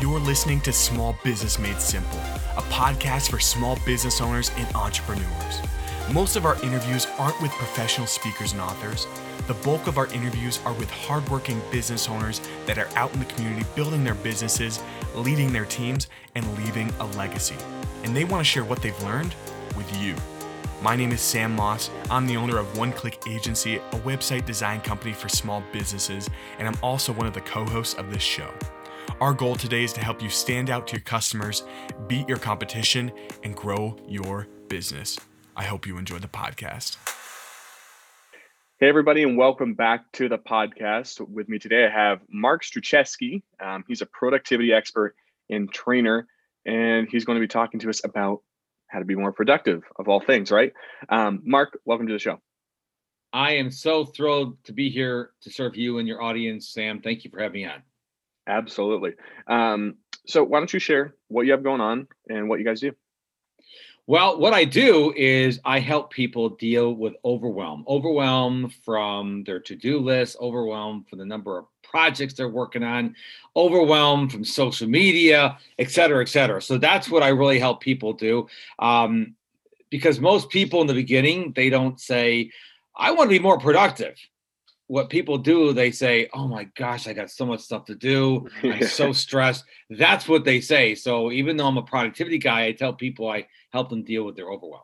You're listening to Small Business Made Simple, a podcast for small business owners and entrepreneurs. Most of our interviews aren't with professional speakers and authors. The bulk of our interviews are with hardworking business owners that are out in the community building their businesses, leading their teams, and leaving a legacy. And they want to share what they've learned with you. My name is Sam Moss. I'm the owner of One Click Agency, a website design company for small businesses, and I'm also one of the co hosts of this show. Our goal today is to help you stand out to your customers, beat your competition, and grow your business. I hope you enjoy the podcast. Hey, everybody, and welcome back to the podcast. With me today, I have Mark Struczewski. Um, he's a productivity expert and trainer, and he's going to be talking to us about how to be more productive of all things, right? Um, Mark, welcome to the show. I am so thrilled to be here to serve you and your audience, Sam. Thank you for having me on. Absolutely. Um, so, why don't you share what you have going on and what you guys do? Well, what I do is I help people deal with overwhelm, overwhelm from their to do list, overwhelm from the number of projects they're working on, overwhelmed from social media, et cetera, et cetera. So that's what I really help people do. Um, because most people in the beginning, they don't say, I want to be more productive. What people do, they say, Oh my gosh, I got so much stuff to do. I'm so stressed. That's what they say. So even though I'm a productivity guy, I tell people I help them deal with their overwhelm.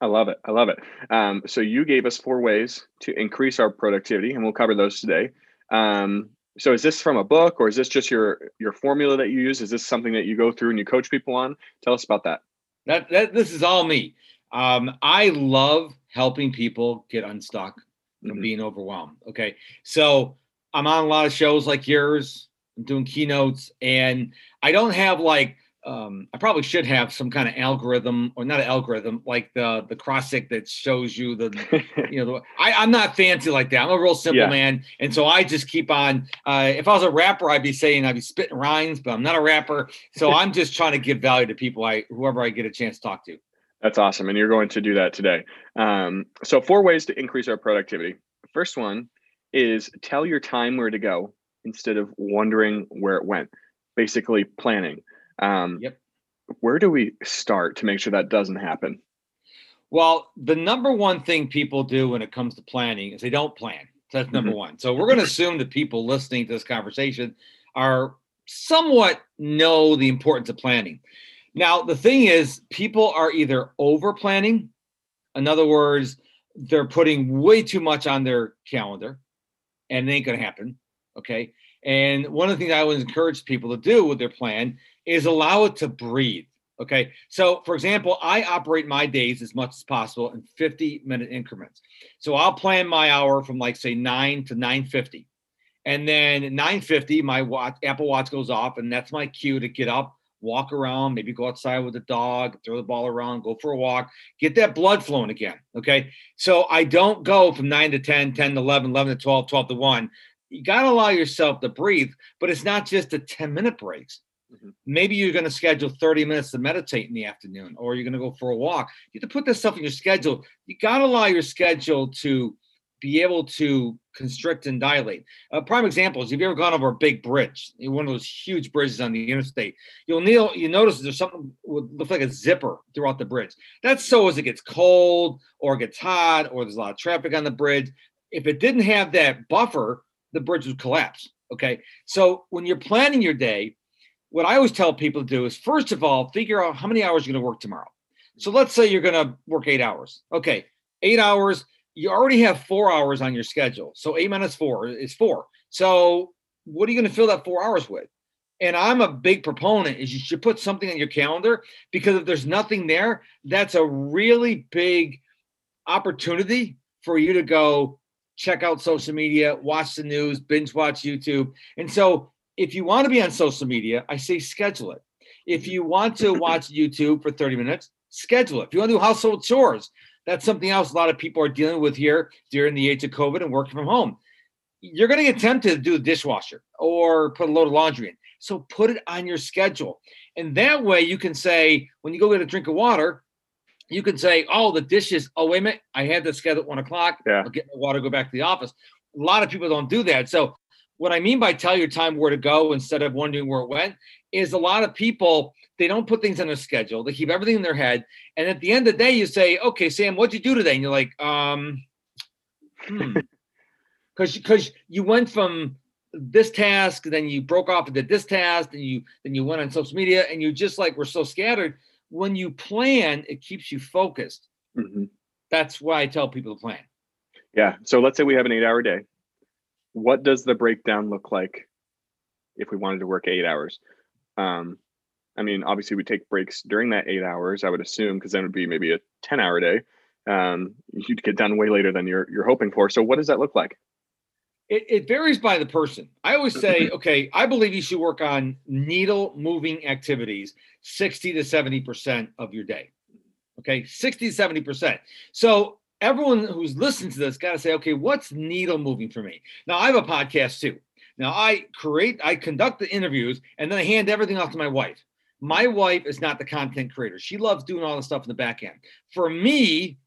I love it. I love it. Um, so you gave us four ways to increase our productivity, and we'll cover those today. Um, so is this from a book or is this just your your formula that you use? Is this something that you go through and you coach people on? Tell us about that. That, that this is all me. Um, I love helping people get unstuck from mm-hmm. being overwhelmed. Okay. So I'm on a lot of shows like yours. I'm doing keynotes and I don't have like um, I probably should have some kind of algorithm or not an algorithm like the the Crossix that shows you the you know the, I, I'm not fancy like that. I'm a real simple yeah. man, and so I just keep on. Uh, if I was a rapper, I'd be saying I'd be spitting rhymes, but I'm not a rapper, so I'm just trying to give value to people I whoever I get a chance to talk to. That's awesome, and you're going to do that today. Um, so four ways to increase our productivity. First one is tell your time where to go instead of wondering where it went. Basically, planning. Um, yep. Where do we start to make sure that doesn't happen? Well, the number one thing people do when it comes to planning is they don't plan. So that's number mm-hmm. one. So we're going to assume that people listening to this conversation are somewhat know the importance of planning. Now, the thing is, people are either over planning, in other words, they're putting way too much on their calendar, and it ain't going to happen. Okay. And one of the things I would encourage people to do with their plan is allow it to breathe. Okay. So, for example, I operate my days as much as possible in 50 minute increments. So I'll plan my hour from like say 9 to 9:50. And then 9:50 my watch Apple Watch goes off and that's my cue to get up, walk around, maybe go outside with the dog, throw the ball around, go for a walk, get that blood flowing again. Okay? So I don't go from 9 to 10, 10 to 11, 11 to 12, 12 to 1. You got to allow yourself to breathe, but it's not just the 10 minute breaks Mm-hmm. Maybe you're going to schedule 30 minutes to meditate in the afternoon, or you're going to go for a walk. You have to put this stuff in your schedule. You got to allow your schedule to be able to constrict and dilate. A prime example is if you've ever gone over a big bridge, one of those huge bridges on the interstate, you'll kneel, you notice there's something would look like a zipper throughout the bridge. That's so as it gets cold or gets hot or there's a lot of traffic on the bridge. If it didn't have that buffer, the bridge would collapse. Okay. So when you're planning your day, what I always tell people to do is first of all, figure out how many hours you're going to work tomorrow. So let's say you're going to work eight hours. Okay, eight hours. You already have four hours on your schedule. So eight minus four is four. So what are you going to fill that four hours with? And I'm a big proponent is you should put something on your calendar because if there's nothing there, that's a really big opportunity for you to go check out social media, watch the news, binge watch YouTube. And so if you want to be on social media, I say schedule it. If you want to watch YouTube for 30 minutes, schedule it. If you want to do household chores, that's something else a lot of people are dealing with here during the age of COVID and working from home. You're going to get tempted to do the dishwasher or put a load of laundry in. So put it on your schedule. And that way you can say, when you go get a drink of water, you can say, oh, the dishes, oh, wait a minute, I had this scheduled at one o'clock. Yeah. I'll get my water, go back to the office. A lot of people don't do that. So what I mean by tell your time where to go instead of wondering where it went is a lot of people they don't put things on a schedule. They keep everything in their head, and at the end of the day, you say, "Okay, Sam, what'd you do today?" And you're like, "Um, hmm," because because you went from this task, then you broke off and did this task, and you then you went on social media, and you just like were so scattered. When you plan, it keeps you focused. hmm That's why I tell people to plan. Yeah. So let's say we have an eight-hour day. What does the breakdown look like if we wanted to work eight hours? Um, I mean, obviously we take breaks during that eight hours. I would assume because then it would be maybe a ten-hour day. Um, you'd get done way later than you're you're hoping for. So what does that look like? It, it varies by the person. I always say, okay, I believe you should work on needle moving activities 60 to 70% of your day. Okay, 60 to 70%. So everyone who's listening to this got to say, okay, what's needle moving for me? Now, I have a podcast too. Now, I create, I conduct the interviews and then I hand everything off to my wife. My wife is not the content creator. She loves doing all the stuff in the back end. For me,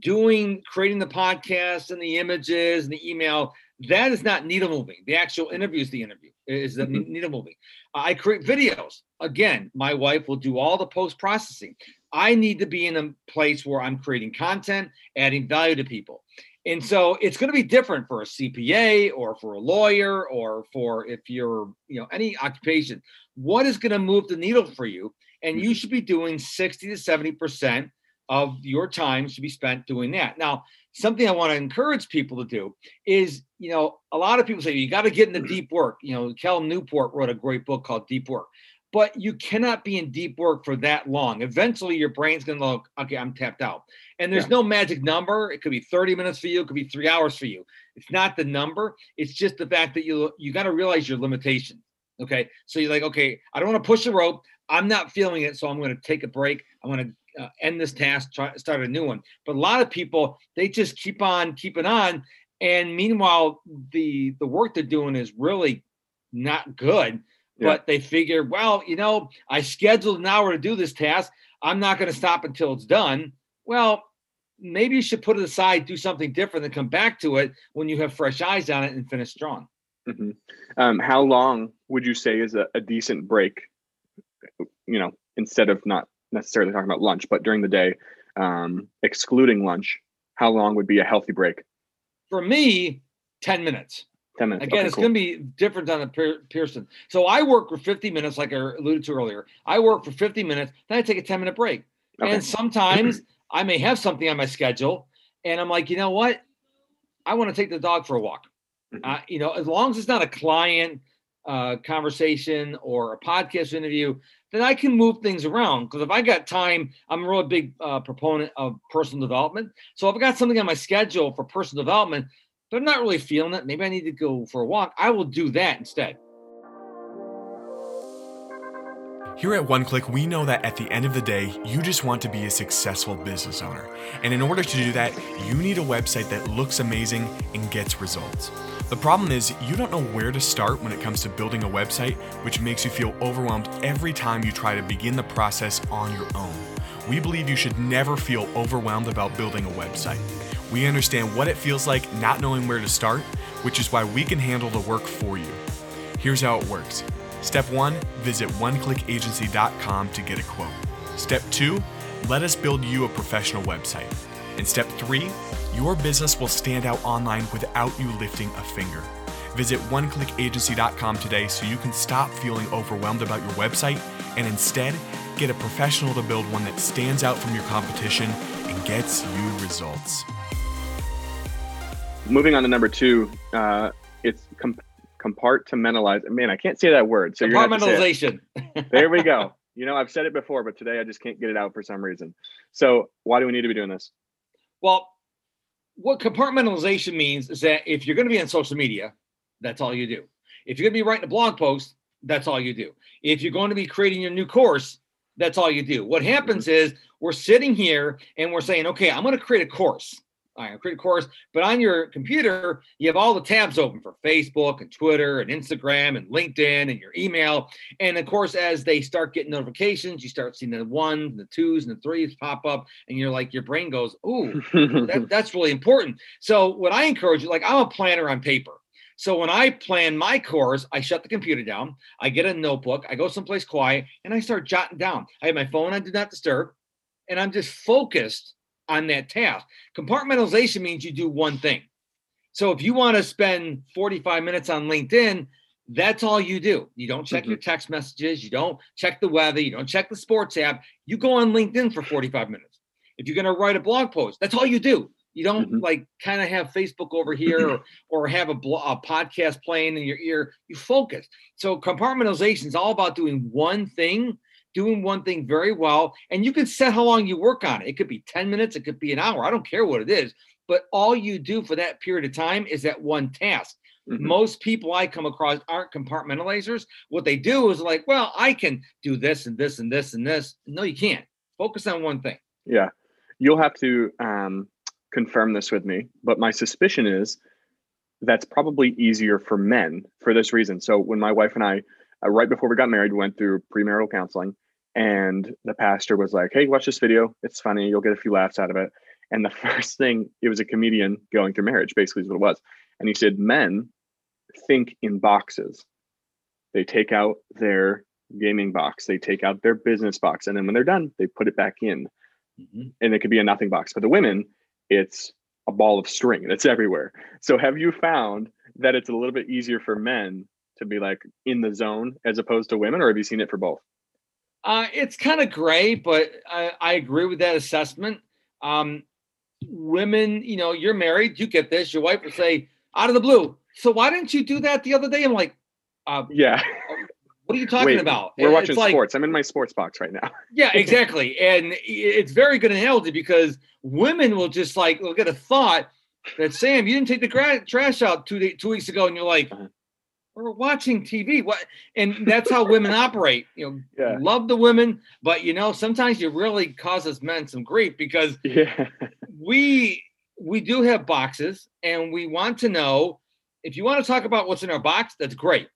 doing creating the podcast and the images and the email that is not needle moving the actual interview is the interview is the Mhm. needle moving i create videos again my wife will do all the post processing i need to be in a place where i'm creating content adding value to people and so it's going to be different for a cpa or for a lawyer or for if you're you know any occupation. What is going to move the needle for you? And you mm-hmm. should be doing 60 to 70 percent of your time should be spent doing that. Now, something I want to encourage people to do is, you know, a lot of people say you got to get into mm-hmm. deep work. You know, Cal Newport wrote a great book called Deep Work, but you cannot be in deep work for that long. Eventually, your brain's going to look, okay, I'm tapped out. And there's Yeah. no magic number. It could be 30 minutes for you, it could be three hours for you. It's not the number. It's just the fact that you you got to realize your limitation. Okay, so you're like, okay, I don't want to push the rope. I'm not feeling it, so I'm going to take a break. I'm going to uh, end this task, try start a new one. But a lot of people they just keep on keeping on, and meanwhile the the work they're doing is really not good. Yeah. But they figure, well, you know, I scheduled an hour to do this task. I'm not going to stop until it's done. Well, maybe you should put it aside, do something different, and come back to it when you have fresh eyes on it and finish strong. hmm Um, how long would you say is a, a decent break? You know, instead of not necessarily talking about lunch, but during the day, um, excluding lunch, how long would be a healthy break? For me, 10 minutes. Ten minutes. Again, Okay, it's cool. going to be different on a Pearson. So I work for 50 minutes, like I alluded to earlier. I work for 50 minutes, then I take a 10 minute break. Okay. And sometimes I may have something on my schedule, and I'm like, you know what? I want to take the dog for a walk. Mhm. Uh, you know, as long as it's not a client uh, conversation or a podcast interview, then I can move things around. Because if I got time, I'm a really big uh, proponent of personal development. So if I got something on my schedule for personal development, I'm not really feeling it, maybe I need to go for a walk. I will do that instead. Here at OneClick, we know that at the end of the day, you just want to be a successful business owner. And in order to do that, you need a website that looks amazing and gets results. The problem is, you don't know where to start when it comes to building a website, which makes you feel overwhelmed every time you try to begin the process on your own. We believe you should never feel overwhelmed about building a website. We understand what it feels like not knowing where to start, which is why we can handle the work for you. Here's how it works. Step one, visit oneclickagency.com to get a quote. Step two, let us build you a professional website. And step three, your business will stand out online without you lifting a finger. Visit oneclickagency.com today so you can stop feeling overwhelmed about your website and instead get a professional to build one that stands out from your competition and gets you results. Moving on to number two, uh, it's com- compartmentalize. Man, I can't say that word. So you're gonna have to say it. Compartmentalization. There we go. You know, I've said it before, but today I just can't get it out for some reason. So why do we need to be doing this? Well, what compartmentalization means is that if you're going to be on social media, that's all you do. If you're going to be writing a blog post, that's all you do. If you're going to be creating your new course, that's all you do. What happens is we're sitting here and we're saying, okay, I'm going to create a course. All right, create a course, but on your computer, you have all the tabs open for Facebook and Twitter and Instagram and LinkedIn and your email. And of course, as they start getting notifications, you start seeing the ones, the twos, and the threes pop up, and you're like, your brain goes, "Ooh, that, that's really important. So what I encourage you, like I'm a planner on paper. So when I plan my course, I shut the computer down, I get a notebook, I go someplace quiet, and I start jotting down. I have my phone on do not disturb, and I'm just focused on that task. Compartmentalization means you do one thing. So if you want to spend 45 minutes on LinkedIn, that's all you do. You don't check mm-hmm. your text messages, you don't check the weather, you don't check the sports app. You go on LinkedIn for 45 minutes. If you're going to write a blog post, that's all you do. You don't mm-hmm. like kind of have Facebook over here or, or have a, blo- a podcast playing in your ear. You focus. So compartmentalization is all about doing one thing, doing one thing very well, and you can set how long you work on it. It could be 10 minutes, it could be an hour. I don't care what it is, but all you do for that period of time is that one task. Mm-hmm. Most people I come across aren't compartmentalizers. What they do is like, well, I can do this and this and this and this. No, you can't. Focus on one thing. Yeah. You'll have to um, confirm this with me, but my suspicion is that's probably easier for men for this reason. So when my wife and I, uh, right before we got married, we went through premarital counseling, and the pastor was like, "Hey, watch this video. It's funny. You'll get a few laughs out of it." And the first thing, it was a comedian going through marriage, basically is what it was. And he said, men think in boxes. They take out their gaming box, they take out their business box, and then when they're done, they put it back in. Mm-hmm. And it could be a nothing box. But the women, it's a ball of string that's everywhere. So have you found that it's a little bit easier for men to be like in the zone as opposed to women, or have you seen it for both? Uh, it's kind of gray, but I, I, agree with that assessment. Um, women, you know, you're married, you get this. Your wife will say out of the blue, so why didn't you do that the other day? I'm like, uh, yeah. What are you talking Wait, about? We're it's watching like, sports. I'm in my sports box right now. yeah, exactly. And it's very good analogy because women will just like look at a thought that Sam, you didn't take the gra- trash out two day, two weeks ago, and you're like, uh-huh. we're watching TV. What? And that's how women operate. You know, yeah. love the women, but you know, sometimes you really cause us men some grief because yeah. we we do have boxes, and we want to know if you want to talk about what's in our box, that's great.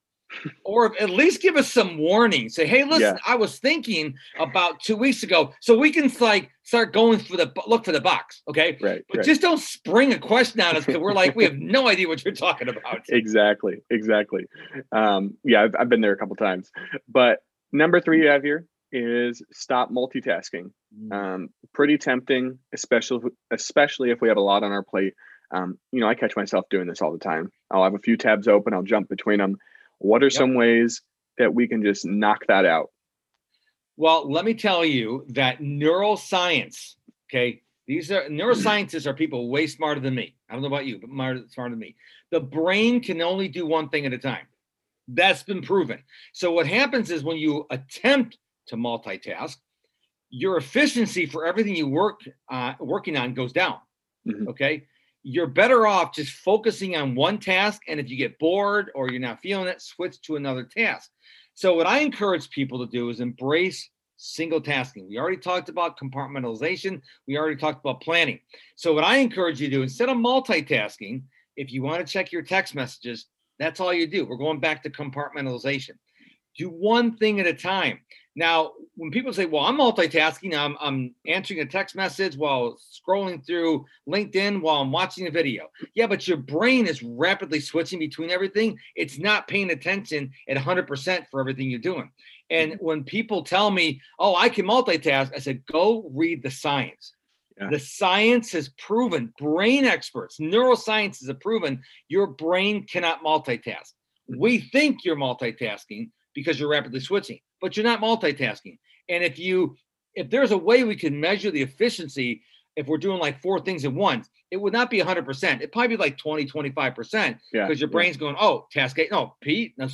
Or at least give us some warning. Say, hey, listen, yeah. I was thinking about two weeks ago, so we can like start going for the look for the box, okay? Right. But right. just don't spring a question on us because we're like we have no idea what you're talking about. Exactly, exactly. Um, yeah, I've, I've been there a couple times. But number three you have here is stop multitasking. Mm. Um, pretty tempting, especially especially if we have a lot on our plate. Um, you know, I catch myself doing this all the time. I'll have a few tabs open, I'll jump between them. What are yep. some ways that we can just knock that out? Well, let me tell you that neuroscience, okay, these are neuroscientists are people way smarter than me. I don't know about you, but smarter, smarter than me. The brain can only do one thing at a time. That's been proven. So what happens is when you attempt to multitask, your efficiency for everything you work uh, working on goes down. Mm-hmm. Okay you're better off just focusing on one task. And if you get bored or you're not feeling it, switch to another task. So, what I encourage people to do is embrace single tasking. We already talked about compartmentalization, we already talked about planning. So, what I encourage you to do instead of multitasking, if you want to check your text messages, that's all you do. We're going back to compartmentalization. Do one thing at a time. Now, when people say, well, I'm multitasking, I'm, I'm answering a text message while scrolling through LinkedIn while I'm watching a video. Yeah, but your brain is rapidly switching between everything. It's not paying attention at 100% for everything you're doing. And mm-hmm. when people tell me, oh, I can multitask, I said, go read the science. Yeah. The science has proven, brain experts, neuroscience has proven your brain cannot multitask. Mm-hmm. We think you're multitasking because you're rapidly switching but you're not multitasking. And if you if there's a way we can measure the efficiency if we're doing like four things at once, it would not be 100%. It'd probably be like 20, 25%. Because yeah, your brain's yeah. going, oh, task eight. No, Pete. No,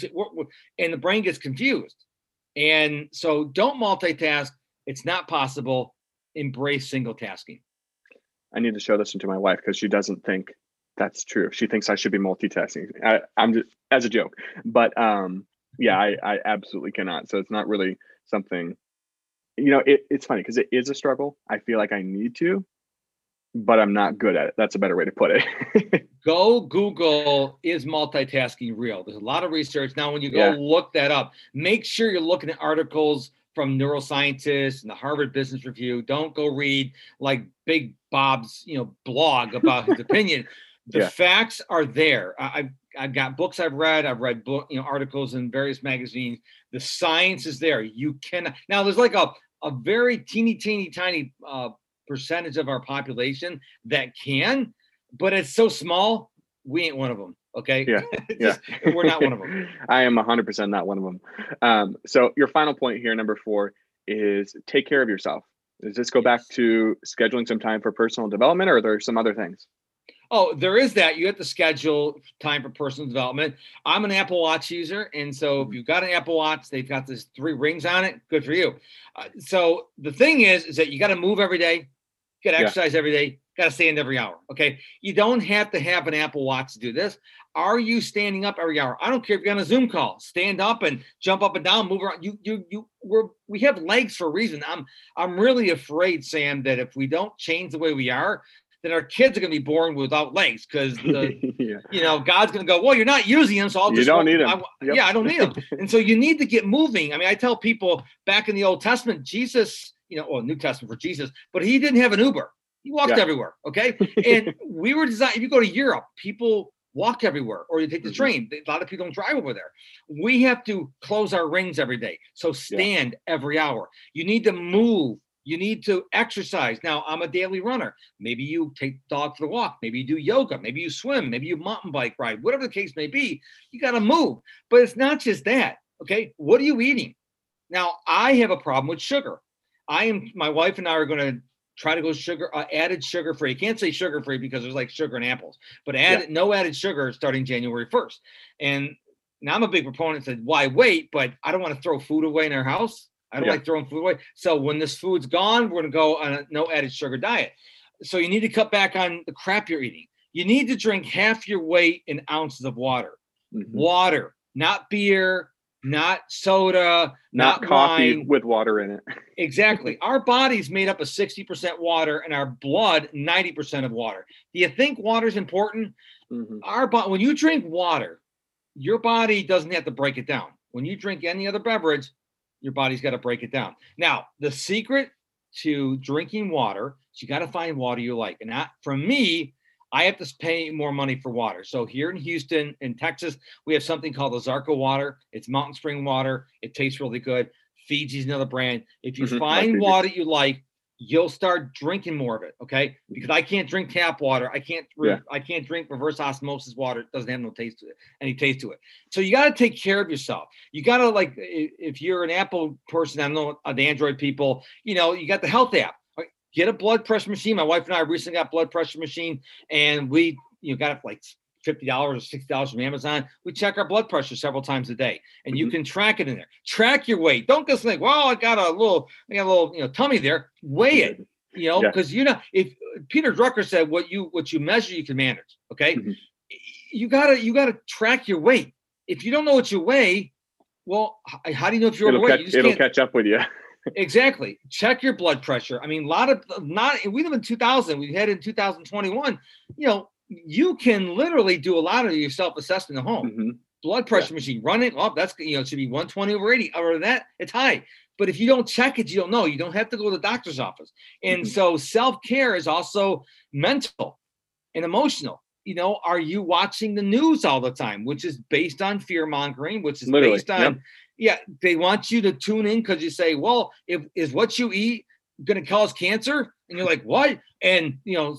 and the brain gets confused. And so don't multitask. It's not possible. Embrace single tasking. I need to show this to my wife because she doesn't think that's true. She thinks I should be multitasking. I, am just as a joke, but um, yeah, I, I absolutely cannot. So it's not really something, you know, it, it's funny because it is a struggle. I feel like I need to, but I'm not good at it. That's a better way to put it. go Google is multitasking real? There's a lot of research. Now, when you go yeah. look that up, make sure you're looking at articles from neuroscientists and the Harvard Business Review. Don't go read like Big Bob's, you know, blog about his opinion. The yeah. facts are there. I, I've got books I've read. I've read book, you know, articles in various magazines. The science is there. You can now. There's like a a very teeny, teeny, tiny uh, percentage of our population that can, but it's so small. We ain't one of them. Okay. Yeah. Just, yeah. we're not one of them. I am 100% not one of them. Um, so, your final point here, number four, is take care of yourself. Does this go back to scheduling some time for personal development or are there some other things? Oh, there is that. You have to schedule time for personal development. I'm an Apple Watch user. And so if you've got an Apple Watch, they've got this three rings on it. Good for you. Uh, so the thing is, is that you got to move every day, you got to Yeah. exercise every day, got to stand every hour. Okay. You don't have to have an Apple Watch to do this. Are you standing up every hour? I don't care if you're on a Zoom call. Stand up and jump up and down, move around. You, you, you. We're we have legs for a reason. I'm, I'm really afraid, Sam, that if we don't change the way we are, then our kids are going to be born without legs because yeah. you know god's going to go well you're not using them so i'll just You don't need 'em. I- Yep. yeah i don't need them and so you need to get moving i mean i tell people back in the old testament jesus you know well new testament for jesus but he didn't have an uber he walked Yeah. everywhere okay and we were designed if you go to europe people walk everywhere or you take the Mhm. train a lot of people don't drive over there we have to close our rings every day so stand every hour you need to move you need to exercise. Now i'm a daily runner. Maybe you take the dog for the walk. Maybe you do yoga. Maybe you swim. Maybe you mountain bike ride. Whatever the case may be you got to move. But it's not just that okay? What are you eating? Now i have a problem with sugar. I am my wife and i are going to try to go sugar uh, added sugar free can't say sugar free because there's like sugar and apples but add no added sugar starting january 1st and now i'm a big proponent said why wait but i don't want to throw food away in our house i don't Yeah. like throwing food away so when this food's gone we're going to go on a no added sugar diet so you need to cut back on the crap you're eating you need to drink half your weight in ounces of water Mhm. water not beer not soda Not, not, coffee wine with water in it. Exactly. Our body's made up of 60% water and our blood 90% of water. Do you think water's important? Mhm. Our body when you drink water, your body doesn't have to break it down. When you drink any other beverage, your body's got to break it down. Now, the secret to drinking water is you got to find water you like. And that, for me, I have to pay more money for water. So here in Houston, in Texas, we have something called the Ozarka water. It's mountain spring water. It tastes really good. Fiji's another brand. If you Mhm, find water you like, you'll start drinking more of it. Okay, because I can't drink tap water. I can't. Yeah. I can't drink reverse osmosis water. It doesn't have no taste to it. Any taste to it. So you got to take care of yourself. You got to like if you're an Apple person. I know uh, the Android people. You know you got the health app. Get a blood pressure machine. My wife and I recently got a blood pressure machine, and we you know, got it like fifty dollars or sixty dollars from Amazon. We check our blood pressure several times a day, and you Mhm. can track it in there. Track your weight. Don't just think, well, I got a little, I got a little, you know, tummy there. Weigh it. You know, Yeah. because you know, if Peter Drucker said, what you what you measure, you can manage. Okay, Mhm. you gotta you gotta track your weight. If you don't know what you weigh, well, how do you know if you're It'll, overweight? catch, You it'll catch up with you. exactly check your blood pressure i mean a lot of not we live in 2000 we head in 2021 you know you can literally do a lot of your self-assessment at home Mhm. blood pressure machine run it up that's you know it should be 120 over 80 other than that it's high but if you don't check it you don't know you don't have to go to the doctor's office and Mhm. so self-care is also mental and emotional you know are you watching the news all the time which is based on fear mongering which is Literally, based on yep. yeah they want you to tune in because you say well if is what you eat going to cause cancer? And you're like what? And you know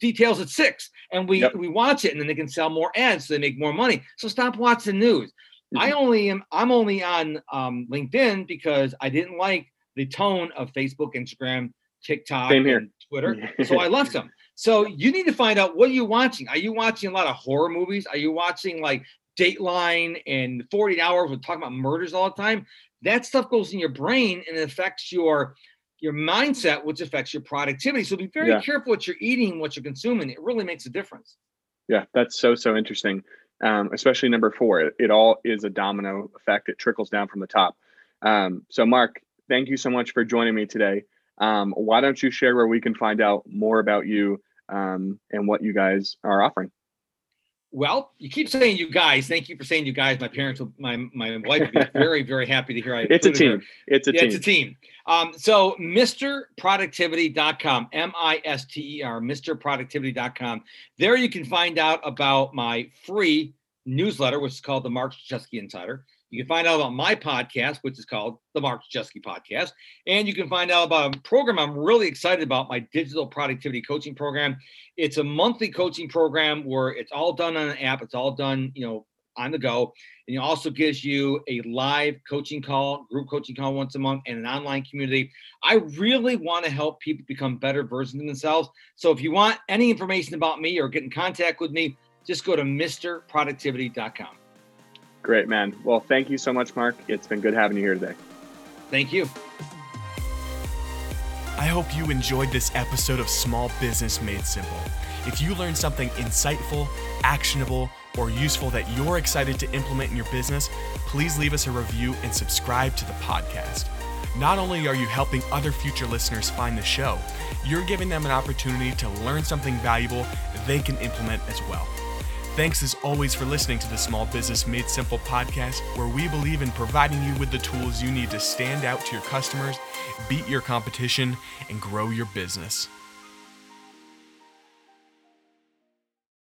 details at six. And we Yep. we watch it and then they can sell more ads so they make more money. So stop watching news. I Mhm. only am i'm only on um, linkedin because i didn't like the tone of facebook instagram tiktok Same here. and twitter so i left them so you need to find out what are you watching. Are you watching a lot of horror movies? Are you watching like dateline and 40 hours we're talking about murders all the time? That stuff goes in your brain and it affects your your mindset which affects your productivity so be very Yeah. careful what you're eating what you're consuming it really makes a difference Yeah, that's so so interesting. Um, especially number four. It, it all is a domino effect. It trickles down from the top. Um, so, Mark, thank you so much for joining me today. Um, why don't you share where we can find out more about you um, and what you guys are offering? Well you keep saying you guys thank you for saying you guys my parents will my my wife would be very very happy to hear I It's a included her. team. It's a yeah, team. it's a team. Um, so MrProductivity.com, M-I-S-T-E-R, MrProductivity.com. There you can find out about my free newsletter, which is called the Mark Struczewski Insider. You can find out about my podcast, which is called the Mark Struczewski Podcast. And you can find out about a program I'm really excited about, my digital productivity coaching program. It's a monthly coaching program where it's all done on an app. It's all done, you know, on the go. And it also gives you a live coaching call, group coaching call once a month, and an online community. I really want to help people become better versions of themselves. So if you want any information about me or get in contact with me, just go to MrProductivity.com. Great, man. Well, thank you so much, Mark. It's been good having you here today. Thank you. I hope you enjoyed this episode of Small Business Made Simple. If you learned something insightful, actionable, or useful that you're excited to implement in your business, please leave us a review and subscribe to the podcast. Not only are you helping other future listeners find the show, you're giving them an opportunity to learn something valuable they can implement as well. Thanks as always for listening to the Small Business Made Simple podcast, where we believe in providing you with the tools you need to stand out to your customers, beat your competition, and grow your business.